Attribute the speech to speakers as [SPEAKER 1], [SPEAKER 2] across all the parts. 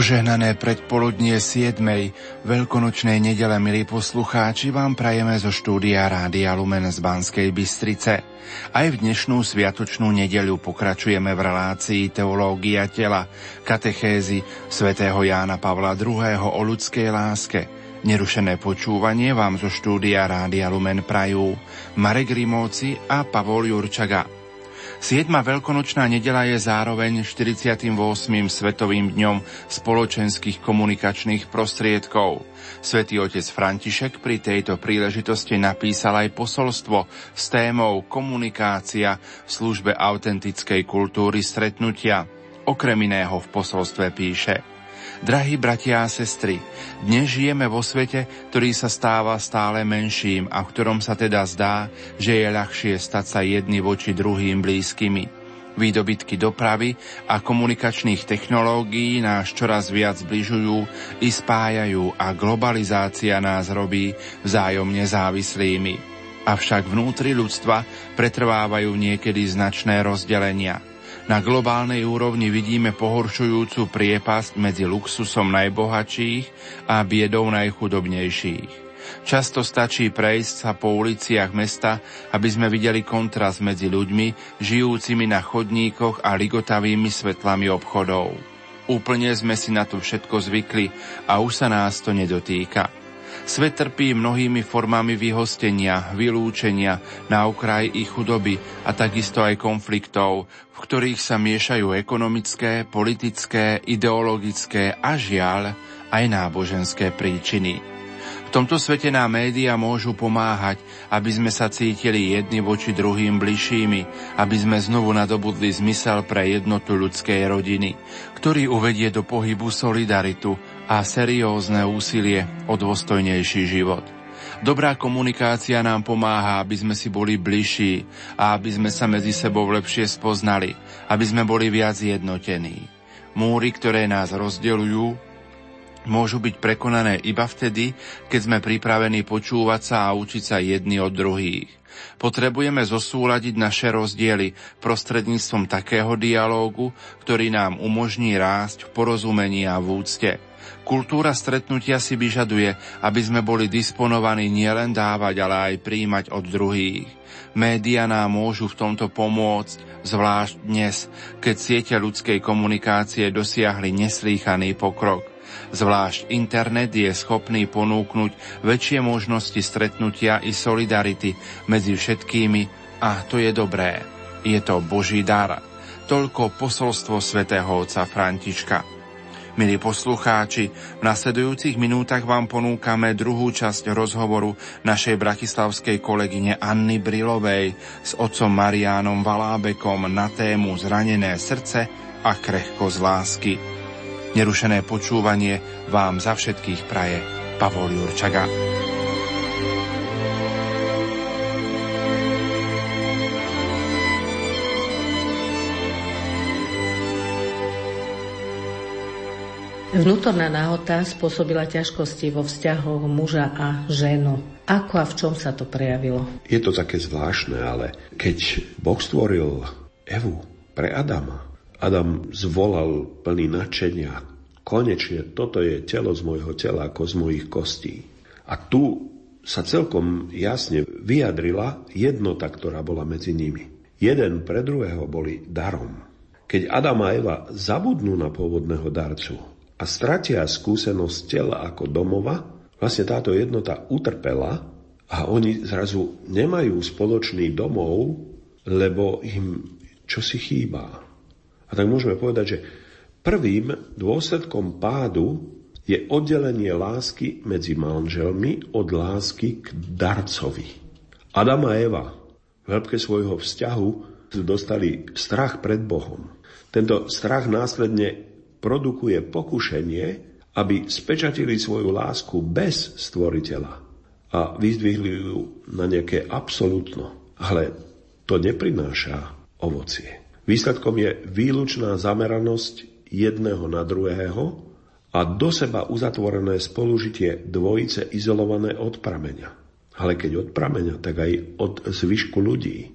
[SPEAKER 1] Požehnané predpoludnie 7. veľkonočnej nedele, milí poslucháči, vám prajeme zo štúdia Rádia Lumen z Banskej Bystrice. Aj v dnešnú sviatočnú nedeľu pokračujeme v relácii Teológia tela, katechézy svätého Jána Pavla II. o ľudskej láske. Nerušené počúvanie vám zo štúdia Rádia Lumen prajú Marek Rimóci a Pavol Jurčaga. Siedma veľkonočná nedela je zároveň 48. svetovým dňom spoločenských komunikačných prostriedkov. Svetý otec František pri tejto príležitosti napísal aj posolstvo s témou Komunikácia v službe autentickej kultúry stretnutia. Okrem iného v posolstve píše – Drahí bratia a sestry, dnes žijeme vo svete, ktorý sa stáva stále menším a v ktorom sa teda zdá, že je ľahšie stať sa jedni voči druhým blízkymi. Výdobytky dopravy a komunikačných technológií nás čoraz viac zbližujú i spájajú a globalizácia nás robí vzájomne závislými. Avšak vnútri ľudstva pretrvávajú niekedy značné rozdelenia – na globálnej úrovni vidíme pohoršujúcu priepasť medzi luxusom najbohatších a biedou najchudobnejších. Často stačí prejsť sa po uliciach mesta, aby sme videli kontrast medzi ľuďmi, žijúcimi na chodníkoch a ligotavými svetlami obchodov. Úplne sme si na to všetko zvykli a už sa nás to nedotýka. Svet trpí mnohými formami vyhostenia, vylúčenia, na okraj i chudoby a takisto aj konfliktov, v ktorých sa miešajú ekonomické, politické, ideologické a žiaľ aj náboženské príčiny. V tomto svete nám média môžu pomáhať, aby sme sa cítili jedni voči druhým bližšími, aby sme znovu nadobudli zmysel pre jednotu ľudskej rodiny, ktorý uvedie do pohybu solidaritu a seriózne úsilie o dôstojnejší život. Dobrá komunikácia nám pomáha, aby sme si boli bližší a aby sme sa medzi sebou lepšie spoznali, aby sme boli viac jednotení. Múry, ktoré nás rozdeľujú, môžu byť prekonané iba vtedy, keď sme pripravení počúvať sa a učiť sa jedni od druhých. Potrebujeme zosúľadiť naše rozdiely prostredníctvom takého dialógu, ktorý nám umožní rásť v porozumení a v úcte. Kultúra stretnutia si vyžaduje, aby sme boli disponovaní nielen dávať, ale aj príjmať od druhých. Média nám môžu v tomto pomôcť, zvlášť dnes, keď siete ľudskej komunikácie dosiahli neslýchaný pokrok. Zvlášť internet je schopný ponúknuť väčšie možnosti stretnutia i solidarity medzi všetkými a to je dobré. Je to Boží dar. Toľko posolstvo svätého otca Františka. Milí poslucháči, v nasledujúcich minútach vám ponúkame druhú časť rozhovoru našej bratislavskej kolegyne Anny Brilovej s otcom Mariánom Valábekom na tému Zranené srdce a krehko z lásky. Nerušené počúvanie vám za všetkých praje Pavol Jurčaga.
[SPEAKER 2] Vnútorná náhota spôsobila ťažkosti vo vzťahoch muža a ženu. Ako a v čom sa to prejavilo?
[SPEAKER 3] Je to také zvláštne, ale keď Boh stvoril Evu pre Adama, Adam zvolal plný nadšenia. Konečne toto je telo z môjho tela ako z mojich kostí. A tu sa celkom jasne vyjadrila jednota, ktorá bola medzi nimi. Jeden pre druhého boli darom. Keď Adam a Eva zabudnú na pôvodného darcu a stratia skúsenosť tela ako domova, vlastne táto jednota utrpela a oni zrazu nemajú spoločný domov, lebo im čosi chýba. A tak môžeme povedať, že prvým dôsledkom pádu je oddelenie lásky medzi manželmi od lásky k darcovi. Adam a Eva v hĺbke svojho vzťahu dostali strach pred Bohom. Tento strach následne produkuje pokušenie, aby spečatili svoju lásku bez stvoriteľa a vyzdvihli ju na nejaké absolútno. Ale to neprináša ovocie. Výsledkom je výlučná zameranosť jedného na druhého a do seba uzatvorené spolužitie dvojice izolované od prameňa. Ale keď od prameňa, tak aj od zvyšku ľudí.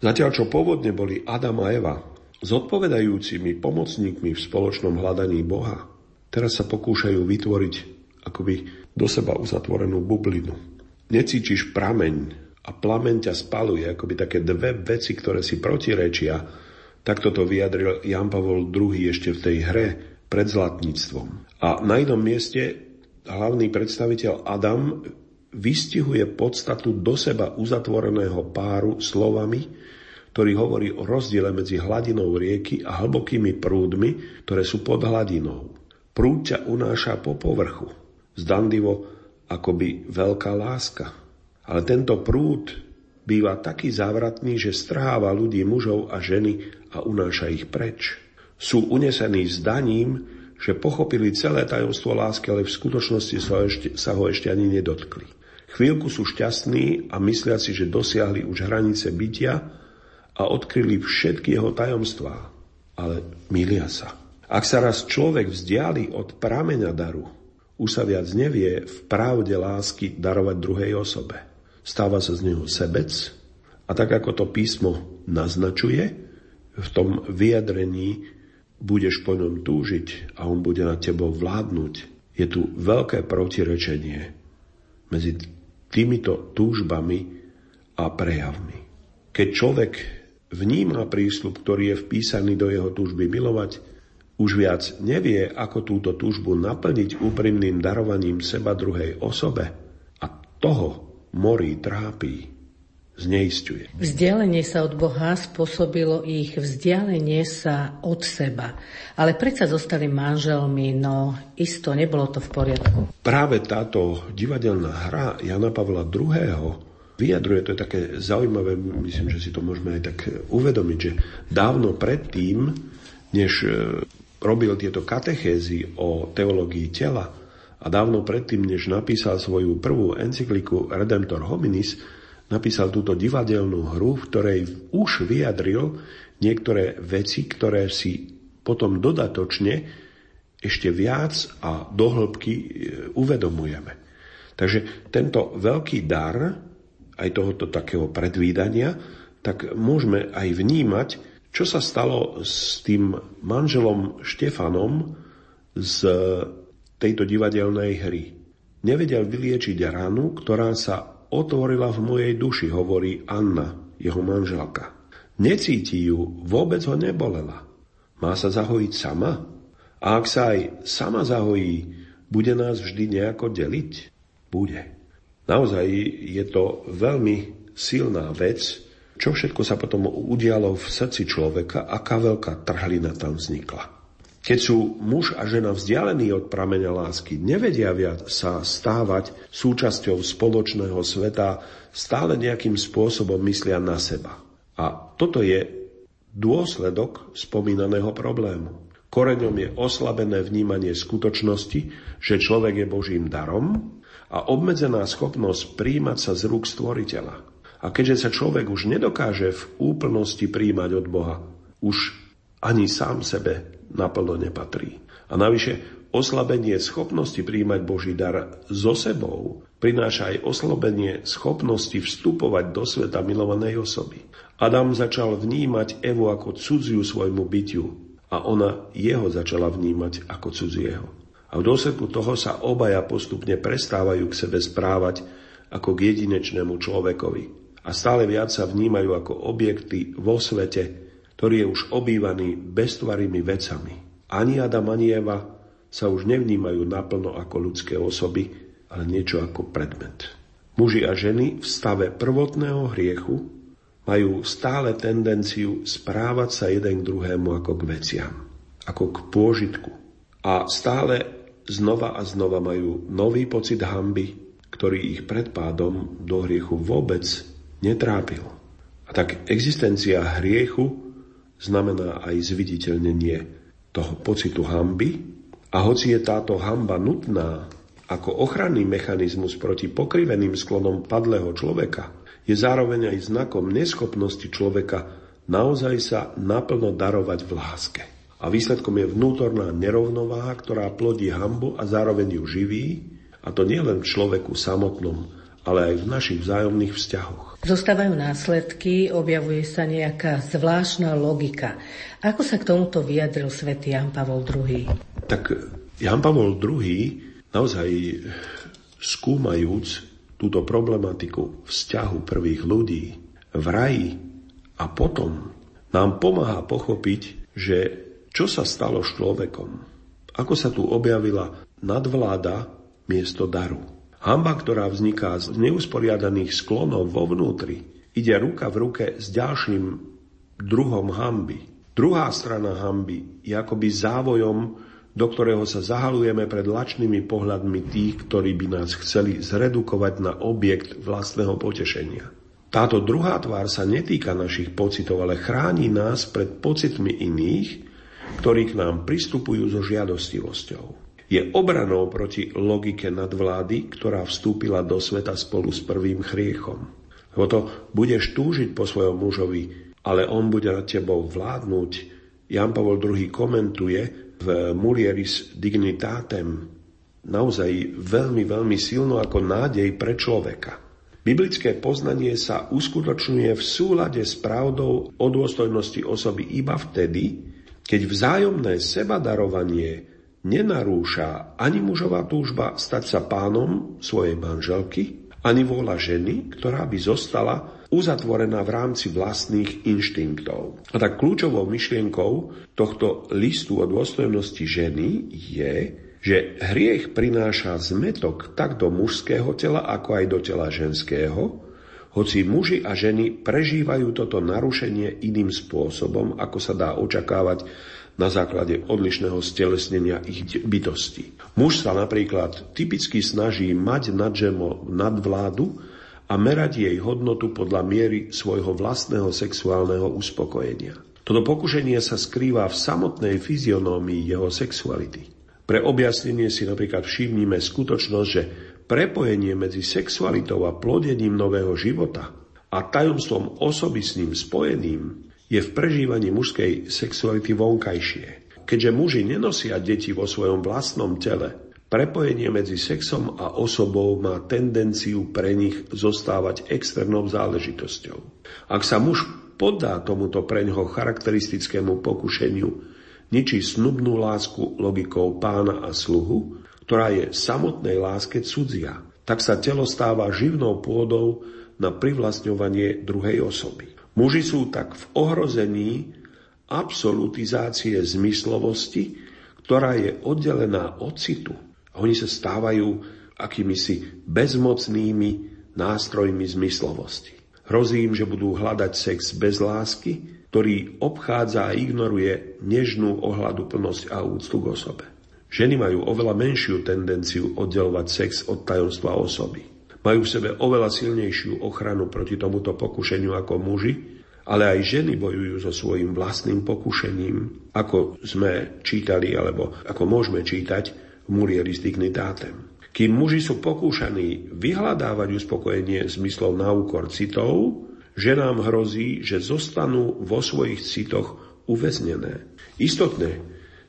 [SPEAKER 3] Zatiaľ, čo pôvodne boli Adam a Eva zodpovedajúcimi pomocníkmi v spoločnom hľadaní Boha, Teraz sa pokúšajú vytvoriť akoby do seba uzatvorenú bublinu. Necítiš prameň a plameň ťa spaluje, akoby také dve veci, ktoré si protirečia. Takto to vyjadril Jan Pavol II ešte v tej hre pred zlatníctvom. A na jednom mieste hlavný predstaviteľ Adam vystihuje podstatu do seba uzatvoreného páru slovami, ktorý hovorí o rozdiele medzi hladinou rieky a hlbokými prúdmi, ktoré sú pod hladinou. Prúd ťa unáša po povrchu, zdanlivo akoby veľká láska. Ale tento prúd býva taký závratný, že strháva ľudí mužov a ženy a unáša ich preč. Sú unesení zdaním, že pochopili celé tajomstvo lásky, ale v skutočnosti sa ešte, sa ho ešte ani nedotkli. Chvíľku sú šťastní a myslia si, že dosiahli už hranice bytia a odkryli všetky jeho tajomstvá, ale milia sa. Ak sa raz človek vzdiali od prameňa daru, už sa viac nevie v pravde lásky darovať druhej osobe. Stáva sa z neho sebec a tak ako to písmo naznačuje, v tom vyjadrení budeš po ňom túžiť a on bude na tebou vládnuť, je tu veľké protirečenie medzi týmito túžbami a prejavmi. Keď človek vníma prísľub, ktorý je vpísaný do jeho túžby milovať, už viac nevie, ako túto túžbu naplniť úprimným darovaním seba druhej osobe a toho morí trápí zneistuje.
[SPEAKER 2] Vzdialenie sa od Boha spôsobilo ich vzdialenie sa od seba. Ale predsa zostali manželmi, no isto nebolo to v poriadku.
[SPEAKER 3] Práve táto divadelná hra Jana Pavla II. Vyjadruje, to je také zaujímavé, myslím, že si to môžeme aj tak uvedomiť, že dávno predtým, než e, robil tieto katechézy o teológii tela a dávno predtým, než napísal svoju prvú encykliku Redemptor Hominis, napísal túto divadelnú hru, v ktorej už vyjadril niektoré veci, ktoré si potom dodatočne ešte viac a dohlbky e, uvedomujeme. Takže tento veľký dar aj tohoto takého predvídania, tak môžeme aj vnímať, čo sa stalo s tým manželom Štefanom z tejto divadelnej hry. Nevedel vyliečiť ranu, ktorá sa otvorila v mojej duši, hovorí Anna, jeho manželka. Necíti ju, vôbec ho nebolela. Má sa zahojiť sama? A ak sa aj sama zahojí, bude nás vždy nejako deliť? Bude. Naozaj je to veľmi silná vec, čo všetko sa potom udialo v srdci človeka, aká veľká trhlina tam vznikla. Keď sú muž a žena vzdialení od prameňa lásky, nevedia viac sa stávať súčasťou spoločného sveta, stále nejakým spôsobom myslia na seba. A toto je dôsledok spomínaného problému. Koreňom je oslabené vnímanie skutočnosti, že človek je Božím darom a obmedzená schopnosť príjmať sa z rúk stvoriteľa. A keďže sa človek už nedokáže v úplnosti príjmať od Boha, už ani sám sebe naplno nepatrí. A navyše oslabenie schopnosti príjmať Boží dar so sebou prináša aj oslabenie schopnosti vstupovať do sveta milovanej osoby. Adam začal vnímať Evu ako cudziu svojmu bytiu a ona jeho začala vnímať ako cudzieho. A v dôsledku toho sa obaja postupne prestávajú k sebe správať ako k jedinečnému človekovi. A stále viac sa vnímajú ako objekty vo svete, ktorý je už obývaný beztvarými vecami. Ani Adam, ani Eva sa už nevnímajú naplno ako ľudské osoby, ale niečo ako predmet. Muži a ženy v stave prvotného hriechu majú stále tendenciu správať sa jeden k druhému ako k veciam, ako k pôžitku. A stále znova a znova majú nový pocit hamby, ktorý ich pred pádom do hriechu vôbec netrápil. A tak existencia hriechu znamená aj zviditeľnenie toho pocitu hamby. A hoci je táto hamba nutná ako ochranný mechanizmus proti pokriveným sklonom padlého človeka, je zároveň aj znakom neschopnosti človeka naozaj sa naplno darovať v láske. A výsledkom je vnútorná nerovnováha, ktorá plodí hambu a zároveň ju živí, a to nielen v človeku samotnom, ale aj v našich vzájomných vzťahoch.
[SPEAKER 2] Zostávajú následky, objavuje sa nejaká zvláštna logika. Ako sa k tomuto vyjadril svätý Jan Pavol II?
[SPEAKER 3] Tak Jan Pavol II naozaj skúmajúc túto problematiku vzťahu prvých ľudí v raji a potom nám pomáha pochopiť, že čo sa stalo s človekom, ako sa tu objavila nadvláda miesto daru. Hamba, ktorá vzniká z neusporiadaných sklonov vo vnútri, ide ruka v ruke s ďalším druhom hamby. Druhá strana hamby je akoby závojom do ktorého sa zahalujeme pred lačnými pohľadmi tých, ktorí by nás chceli zredukovať na objekt vlastného potešenia. Táto druhá tvár sa netýka našich pocitov, ale chráni nás pred pocitmi iných, ktorí k nám pristupujú so žiadostivosťou. Je obranou proti logike nadvlády, ktorá vstúpila do sveta spolu s prvým chriechom. Lebo to budeš túžiť po svojom mužovi, ale on bude nad tebou vládnuť. Jan Pavol II komentuje, v Mulieris Dignitatem naozaj veľmi, veľmi silno ako nádej pre človeka. Biblické poznanie sa uskutočňuje v súlade s pravdou o dôstojnosti osoby iba vtedy, keď vzájomné sebadarovanie nenarúša ani mužová túžba stať sa pánom svojej manželky, ani vôľa ženy, ktorá by zostala uzatvorená v rámci vlastných inštinktov. A tak kľúčovou myšlienkou tohto listu o dôstojnosti ženy je, že hriech prináša zmetok tak do mužského tela, ako aj do tela ženského, hoci muži a ženy prežívajú toto narušenie iným spôsobom, ako sa dá očakávať na základe odlišného stelesnenia ich bytosti. Muž sa napríklad typicky snaží mať nad žemo nadvládu a merať jej hodnotu podľa miery svojho vlastného sexuálneho uspokojenia. Toto pokušenie sa skrýva v samotnej fyzionómii jeho sexuality. Pre objasnenie si napríklad všimnime skutočnosť, že prepojenie medzi sexualitou a plodením nového života a tajomstvom osoby s ním spojeným je v prežívaní mužskej sexuality vonkajšie. Keďže muži nenosia deti vo svojom vlastnom tele, Prepojenie medzi sexom a osobou má tendenciu pre nich zostávať externou záležitosťou. Ak sa muž poddá tomuto preňho charakteristickému pokušeniu, ničí snubnú lásku logikou pána a sluhu, ktorá je samotnej láske cudzia, tak sa telo stáva živnou pôdou na privlastňovanie druhej osoby. Muži sú tak v ohrození absolutizácie zmyslovosti, ktorá je oddelená od citu a oni sa stávajú akýmisi bezmocnými nástrojmi zmyslovosti. Hrozí im, že budú hľadať sex bez lásky, ktorý obchádza a ignoruje nežnú ohľaduplnosť a úctu k osobe. Ženy majú oveľa menšiu tendenciu oddelovať sex od tajomstva osoby. Majú v sebe oveľa silnejšiu ochranu proti tomuto pokušeniu ako muži, ale aj ženy bojujú so svojím vlastným pokušením, ako sme čítali, alebo ako môžeme čítať mulieris dignitatem. Kým muži sú pokúšaní vyhľadávať uspokojenie zmyslov na úkor citov, ženám hrozí, že zostanú vo svojich citoch uväznené. Istotne,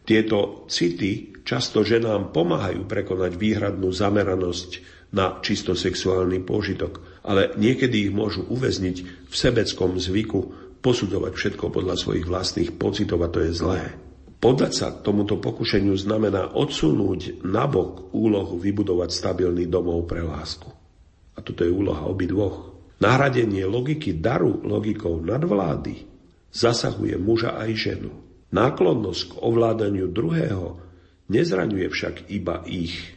[SPEAKER 3] tieto city často ženám pomáhajú prekonať výhradnú zameranosť na čisto sexuálny pôžitok, ale niekedy ich môžu uväzniť v sebeckom zvyku posudzovať všetko podľa svojich vlastných pocitov a to je zlé. Podať sa tomuto pokušeniu znamená odsunúť nabok úlohu vybudovať stabilný domov pre lásku. A toto je úloha obidvoch. Nahradenie logiky daru logikou nadvlády zasahuje muža aj ženu. Náklonnosť k ovládaniu druhého nezraňuje však iba ich,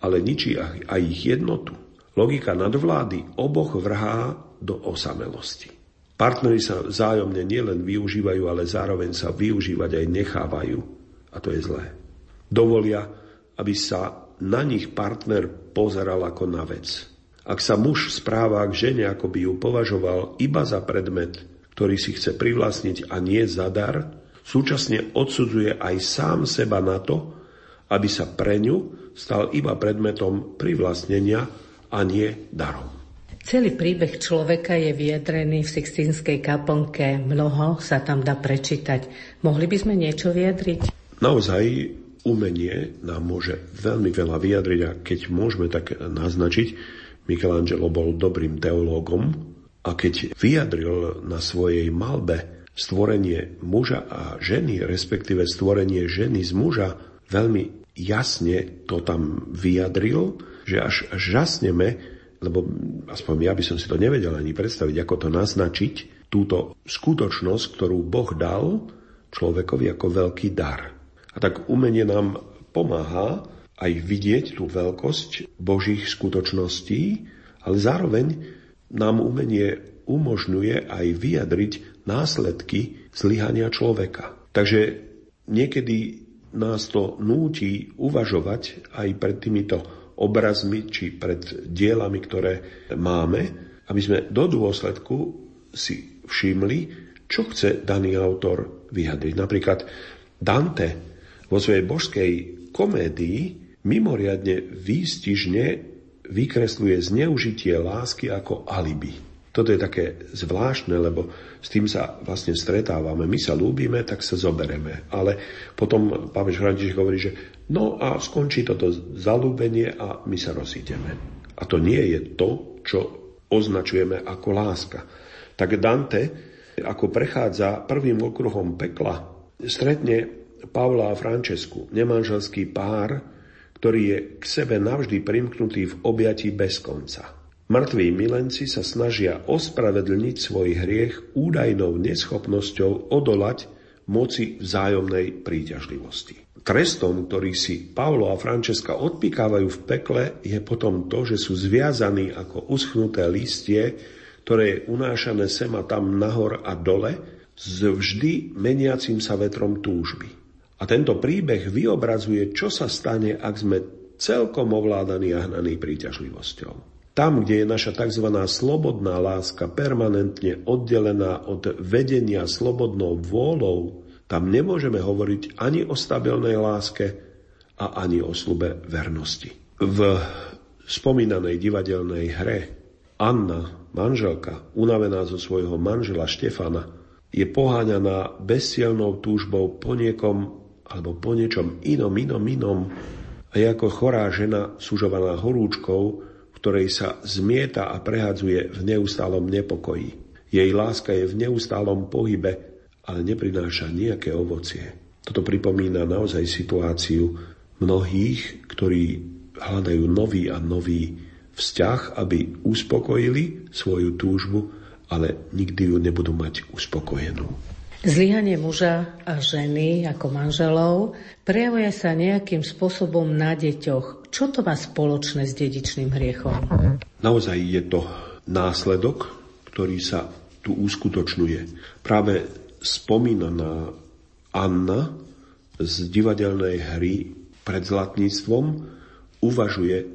[SPEAKER 3] ale ničí aj ich jednotu. Logika nadvlády oboch vrhá do osamelosti. Partnery sa vzájomne nielen využívajú, ale zároveň sa využívať aj nechávajú. A to je zlé. Dovolia, aby sa na nich partner pozeral ako na vec. Ak sa muž správa k žene, ako by ju považoval iba za predmet, ktorý si chce privlastniť a nie za dar, súčasne odsudzuje aj sám seba na to, aby sa pre ňu stal iba predmetom privlastnenia a nie darom.
[SPEAKER 2] Celý príbeh človeka je vyjadrený v Sixtínskej kaplnke. Mnoho sa tam dá prečítať. Mohli by sme niečo vyjadriť?
[SPEAKER 3] Naozaj umenie nám môže veľmi veľa vyjadriť a keď môžeme tak naznačiť, Michelangelo bol dobrým teológom a keď vyjadril na svojej malbe stvorenie muža a ženy, respektíve stvorenie ženy z muža, veľmi jasne to tam vyjadril, že až žasneme, lebo aspoň ja by som si to nevedel ani predstaviť, ako to naznačiť, túto skutočnosť, ktorú Boh dal človekovi ako veľký dar. A tak umenie nám pomáha aj vidieť tú veľkosť Božích skutočností, ale zároveň nám umenie umožňuje aj vyjadriť následky zlyhania človeka. Takže niekedy nás to núti uvažovať aj pred týmito obrazmi či pred dielami, ktoré máme, aby sme do dôsledku si všimli, čo chce daný autor vyjadriť. Napríklad Dante vo svojej božskej komédii mimoriadne výstižne vykresluje zneužitie lásky ako alibi. Toto je také zvláštne, lebo s tým sa vlastne stretávame. My sa ľúbime, tak sa zobereme. Ale potom pápež František hovorí, že no a skončí toto zalúbenie a my sa rozídeme. A to nie je to, čo označujeme ako láska. Tak Dante, ako prechádza prvým okruhom pekla, stretne Pavla a Francesku, nemanželský pár, ktorý je k sebe navždy primknutý v objatí bez konca. Mŕtví milenci sa snažia ospravedlniť svoj hriech údajnou neschopnosťou odolať moci vzájomnej príťažlivosti. Trestom, ktorý si Pavlo a Frančeska odpikávajú v pekle, je potom to, že sú zviazaní ako uschnuté listie, ktoré je unášané sem a tam nahor a dole, s vždy meniacim sa vetrom túžby. A tento príbeh vyobrazuje, čo sa stane, ak sme celkom ovládaní a hnaní príťažlivosťou. Tam, kde je naša tzv. slobodná láska permanentne oddelená od vedenia slobodnou vôľou, tam nemôžeme hovoriť ani o stabilnej láske a ani o slube vernosti. V spomínanej divadelnej hre Anna, manželka, unavená zo svojho manžela Štefana, je poháňaná bezsielnou túžbou po niekom alebo po niečom inom, inom, inom a je ako chorá žena sužovaná horúčkou, ktorej sa zmieta a prehadzuje v neustálom nepokoji. Jej láska je v neustálom pohybe, ale neprináša nejaké ovocie. Toto pripomína naozaj situáciu mnohých, ktorí hľadajú nový a nový vzťah, aby uspokojili svoju túžbu, ale nikdy ju nebudú mať uspokojenú.
[SPEAKER 2] Zlyhanie muža a ženy ako manželov prejavuje sa nejakým spôsobom na deťoch. Čo to má spoločné s dedičným hriechom?
[SPEAKER 3] Naozaj je to následok, ktorý sa tu uskutočňuje. Práve spomínaná Anna z divadelnej hry pred zlatníctvom uvažuje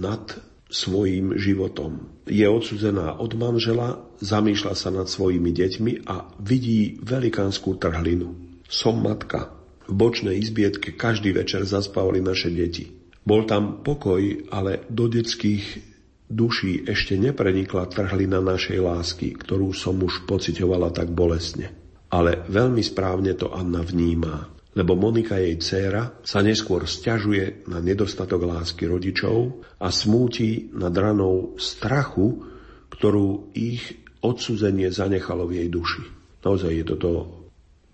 [SPEAKER 3] nad svojim životom. Je odsudzená od manžela, zamýšľa sa nad svojimi deťmi a vidí velikánskú trhlinu. Som matka. V bočnej izbietke každý večer zaspávali naše deti. Bol tam pokoj, ale do detských duší ešte neprenikla trhlina našej lásky, ktorú som už pocitovala tak bolestne. Ale veľmi správne to Anna vníma lebo Monika, jej dcéra, sa neskôr stiažuje na nedostatok lásky rodičov a smúti nad ranou strachu, ktorú ich odsúzenie zanechalo v jej duši. Naozaj je toto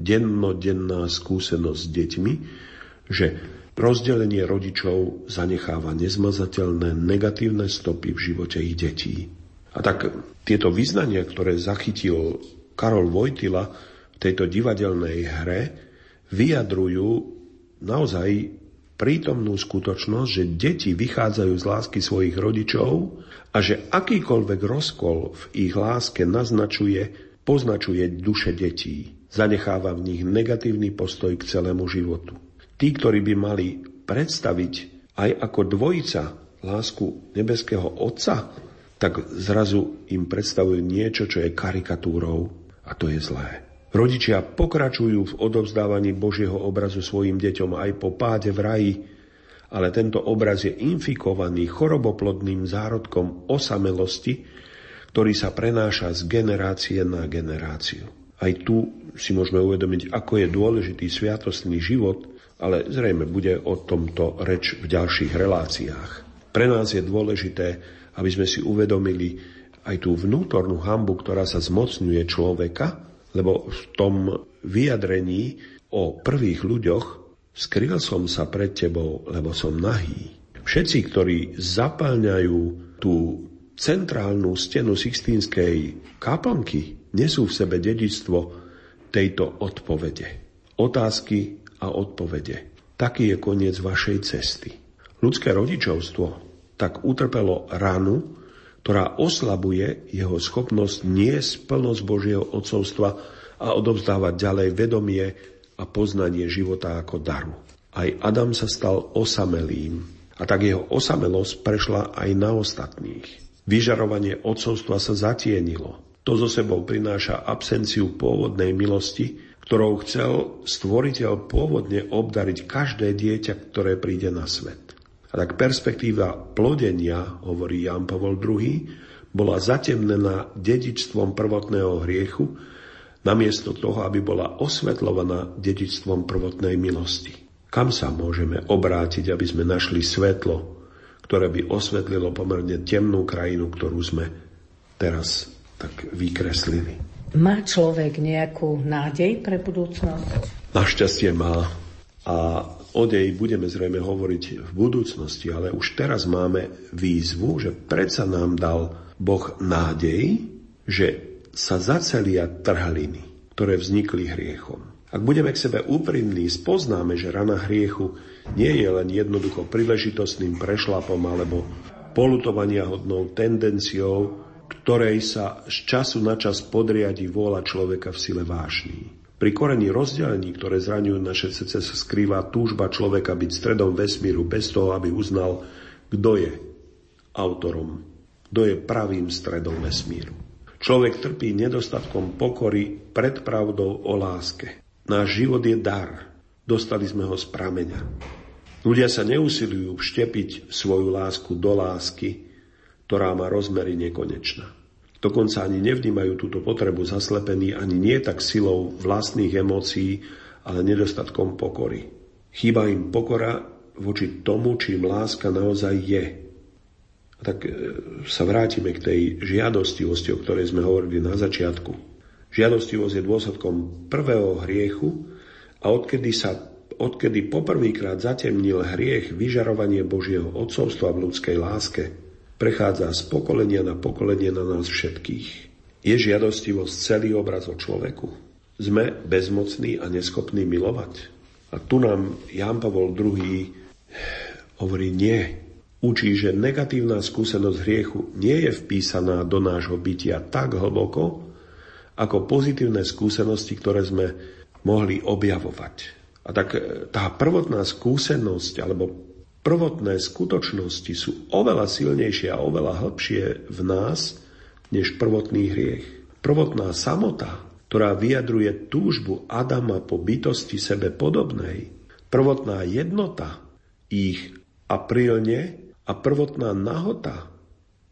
[SPEAKER 3] dennodenná skúsenosť s deťmi, že rozdelenie rodičov zanecháva nezmazateľné negatívne stopy v živote ich detí. A tak tieto vyznania, ktoré zachytil Karol Vojtila v tejto divadelnej hre, vyjadrujú naozaj prítomnú skutočnosť, že deti vychádzajú z lásky svojich rodičov a že akýkoľvek rozkol v ich láske naznačuje, poznačuje duše detí. Zanecháva v nich negatívny postoj k celému životu. Tí, ktorí by mali predstaviť aj ako dvojica lásku nebeského Otca, tak zrazu im predstavujú niečo, čo je karikatúrou a to je zlé. Rodičia pokračujú v odovzdávaní Božieho obrazu svojim deťom aj po páde v raji, ale tento obraz je infikovaný choroboplodným zárodkom osamelosti, ktorý sa prenáša z generácie na generáciu. Aj tu si môžeme uvedomiť, ako je dôležitý sviatostný život, ale zrejme bude o tomto reč v ďalších reláciách. Pre nás je dôležité, aby sme si uvedomili aj tú vnútornú hambu, ktorá sa zmocňuje človeka, lebo v tom vyjadrení o prvých ľuďoch Skryl som sa pred tebou, lebo som nahý. Všetci, ktorí zaplňajú tú centrálnu stenu Sixtínskej kaplnky, nesú v sebe dedičstvo tejto odpovede. Otázky a odpovede. Taký je koniec vašej cesty. Ľudské rodičovstvo tak utrpelo ranu, ktorá oslabuje jeho schopnosť niesť plnosť Božieho odcovstva a odovzdávať ďalej vedomie a poznanie života ako daru. Aj Adam sa stal osamelým a tak jeho osamelosť prešla aj na ostatných. Vyžarovanie odcovstva sa zatienilo. To zo sebou prináša absenciu pôvodnej milosti, ktorou chcel stvoriteľ pôvodne obdariť každé dieťa, ktoré príde na svet. A tak perspektíva plodenia, hovorí Jan Pavol II, bola zatemnená dedičstvom prvotného hriechu, namiesto toho, aby bola osvetľovaná dedičstvom prvotnej milosti. Kam sa môžeme obrátiť, aby sme našli svetlo, ktoré by osvetlilo pomerne temnú krajinu, ktorú sme teraz tak vykreslili.
[SPEAKER 2] Má človek nejakú nádej pre budúcnosť?
[SPEAKER 3] Našťastie má. A o nej budeme zrejme hovoriť v budúcnosti, ale už teraz máme výzvu, že predsa nám dal Boh nádej, že sa zacelia trhliny, ktoré vznikli hriechom. Ak budeme k sebe úprimní, spoznáme, že rana hriechu nie je len jednoducho príležitostným prešlapom alebo polutovania hodnou tendenciou, ktorej sa z času na čas podriadi vôľa človeka v sile vášní. Pri korení rozdelení, ktoré zraňujú naše srdce, sa skrýva túžba človeka byť stredom vesmíru bez toho, aby uznal, kto je autorom, kto je pravým stredom vesmíru. Človek trpí nedostatkom pokory pred pravdou o láske. Náš život je dar. Dostali sme ho z prameňa. Ľudia sa neusilujú vštepiť svoju lásku do lásky, ktorá má rozmery nekonečná. Dokonca ani nevnímajú túto potrebu zaslepení ani nie tak silou vlastných emócií, ale nedostatkom pokory. Chýba im pokora voči tomu, čím láska naozaj je. A tak e, sa vrátime k tej žiadostivosti, o ktorej sme hovorili na začiatku. Žiadostivosť je dôsledkom prvého hriechu a odkedy sa odkedy poprvýkrát zatemnil hriech vyžarovanie Božieho odcovstva v ľudskej láske, prechádza z pokolenia na pokolenie na nás všetkých. Je žiadostivosť celý obraz o človeku. Sme bezmocní a neschopní milovať. A tu nám Ján Pavol II hovorí nie. Učí, že negatívna skúsenosť hriechu nie je vpísaná do nášho bytia tak hlboko, ako pozitívne skúsenosti, ktoré sme mohli objavovať. A tak tá prvotná skúsenosť alebo prvotné skutočnosti sú oveľa silnejšie a oveľa hlbšie v nás, než prvotný hriech. Prvotná samota, ktorá vyjadruje túžbu Adama po bytosti sebe podobnej, prvotná jednota ich aprílne a prvotná nahota,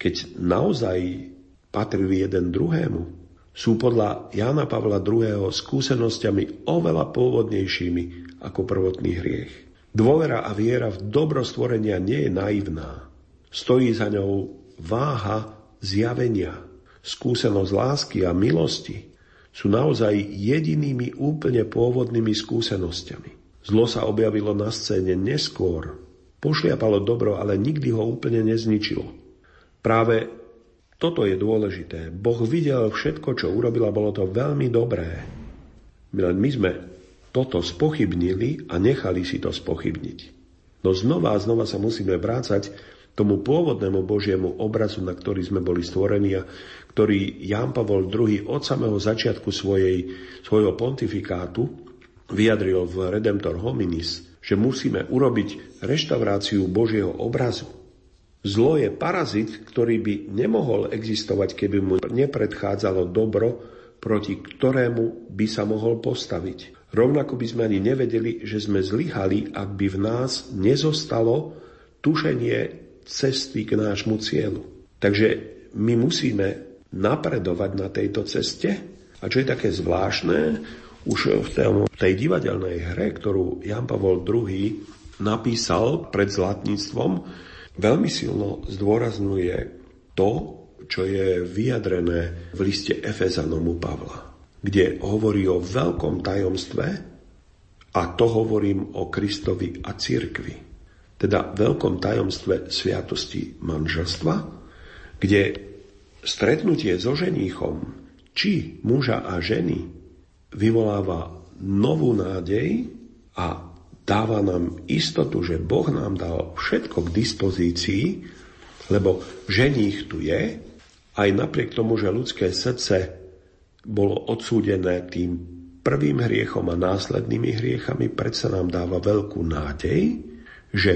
[SPEAKER 3] keď naozaj patrili jeden druhému, sú podľa Jana Pavla II. skúsenosťami oveľa pôvodnejšími ako prvotný hriech. Dôvera a viera v dobro stvorenia nie je naivná. Stojí za ňou váha zjavenia. Skúsenosť lásky a milosti sú naozaj jedinými úplne pôvodnými skúsenosťami. Zlo sa objavilo na scéne neskôr. Pošliapalo dobro, ale nikdy ho úplne nezničilo. Práve toto je dôležité. Boh videl všetko, čo urobila, bolo to veľmi dobré. My sme toto spochybnili a nechali si to spochybniť. No znova a znova sa musíme vrácať tomu pôvodnému Božiemu obrazu, na ktorý sme boli stvorení a ktorý Ján Pavol II od samého začiatku svojej, svojho pontifikátu vyjadril v Redemptor hominis, že musíme urobiť reštauráciu Božieho obrazu. Zlo je parazit, ktorý by nemohol existovať, keby mu nepredchádzalo dobro, proti ktorému by sa mohol postaviť. Rovnako by sme ani nevedeli, že sme zlyhali, ak by v nás nezostalo tušenie cesty k nášmu cieľu. Takže my musíme napredovať na tejto ceste. A čo je také zvláštne, už v tej, divadelnej hre, ktorú Jan Pavol II napísal pred zlatníctvom, veľmi silno zdôrazňuje to, čo je vyjadrené v liste Efezanomu Pavla kde hovorí o veľkom tajomstve A to hovorím o Kristovi a cirkvi. Teda veľkom tajomstve sviatosti manželstva, kde stretnutie so ženíchom, či muža a ženy, vyvoláva novú nádej a dáva nám istotu, že Boh nám dal všetko k dispozícii, lebo ženích tu je, aj napriek tomu, že ľudské srdce bolo odsúdené tým prvým hriechom a následnými hriechami predsa nám dáva veľkú nádej, že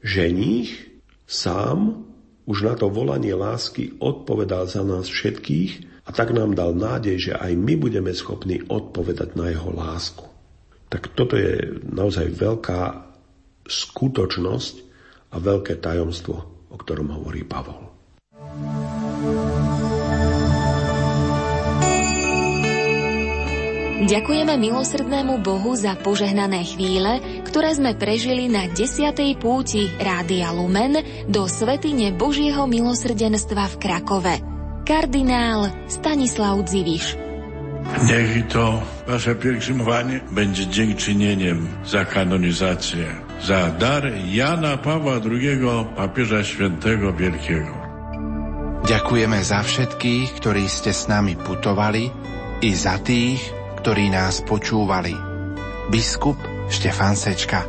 [SPEAKER 3] ženích sám už na to volanie lásky odpovedal za nás všetkých a tak nám dal nádej, že aj my budeme schopní odpovedať na jeho lásku. Tak toto je naozaj veľká skutočnosť a veľké tajomstvo, o ktorom hovorí Pavol.
[SPEAKER 4] Ďakujeme milosrdnému Bohu za požehnané chvíle, ktoré sme prežili na 10. púti Rádia Lumen do Svetine Božieho milosrdenstva v Krakove. Kardinál Stanislav Dziwisz.
[SPEAKER 5] Niech to wasze pielgrzymowanie będzie dziękczynieniem za kanonizację, za dar Jana Pawła II, papieża świętego wielkiego.
[SPEAKER 1] Ďakujeme za všetkých, ktorí ste s nami putovali, i za tých, ktorí nás počúvali. Biskup Štefan Sečka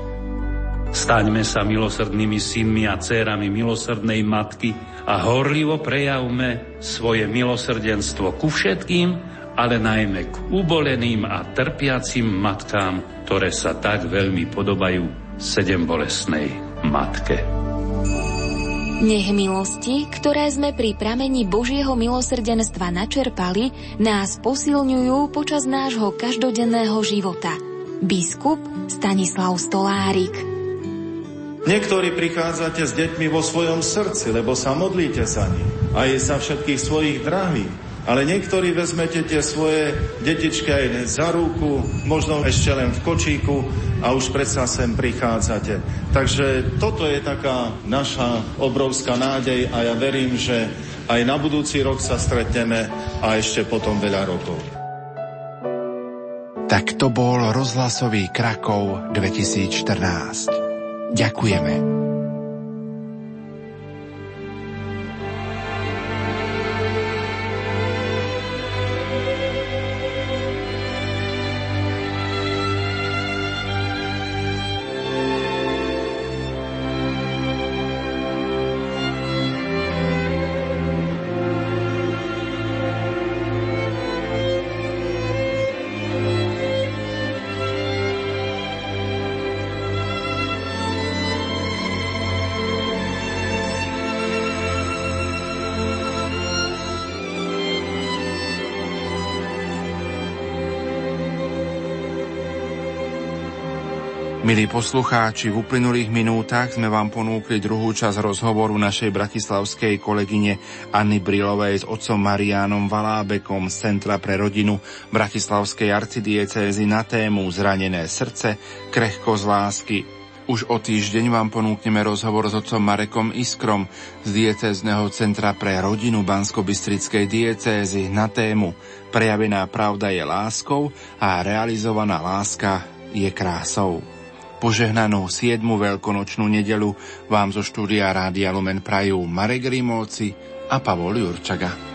[SPEAKER 6] Staňme sa milosrdnými synmi a dcérami milosrdnej matky a horlivo prejavme svoje milosrdenstvo ku všetkým, ale najmä k uboleným a trpiacim matkám, ktoré sa tak veľmi podobajú sedem bolesnej matke.
[SPEAKER 4] Nech milosti, ktoré sme pri pramení Božieho milosrdenstva načerpali, nás posilňujú počas nášho každodenného života. Biskup Stanislav Stolárik
[SPEAKER 7] Niektorí prichádzate s deťmi vo svojom srdci, lebo sa modlíte za nich. Aj za všetkých svojich drahých. Ale niektorí vezmete tie svoje detičky aj za ruku, možno ešte len v kočíku a už predsa sem prichádzate. Takže toto je taká naša obrovská nádej a ja verím, že aj na budúci rok sa stretneme a ešte potom veľa rokov.
[SPEAKER 1] Tak to bol rozhlasový Krakov 2014. Ďakujeme. Poslucháči, v uplynulých minútach sme vám ponúkli druhú časť rozhovoru našej bratislavskej kolegyne Anny Brilovej s otcom Marianom Valábekom z Centra pre rodinu Bratislavskej arcidiecézy na tému Zranené srdce, krehko z lásky. Už o týždeň vám ponúkneme rozhovor s otcom Marekom Iskrom z diecézneho Centra pre rodinu Bansko-Bystrickej diecézy na tému Prejavená pravda je láskou a realizovaná láska je krásou. Požehnanú 7. veľkonočnú nedelu vám zo štúdia Rádia Lumen prajú Marek Rimóci a Pavol Jurčaga.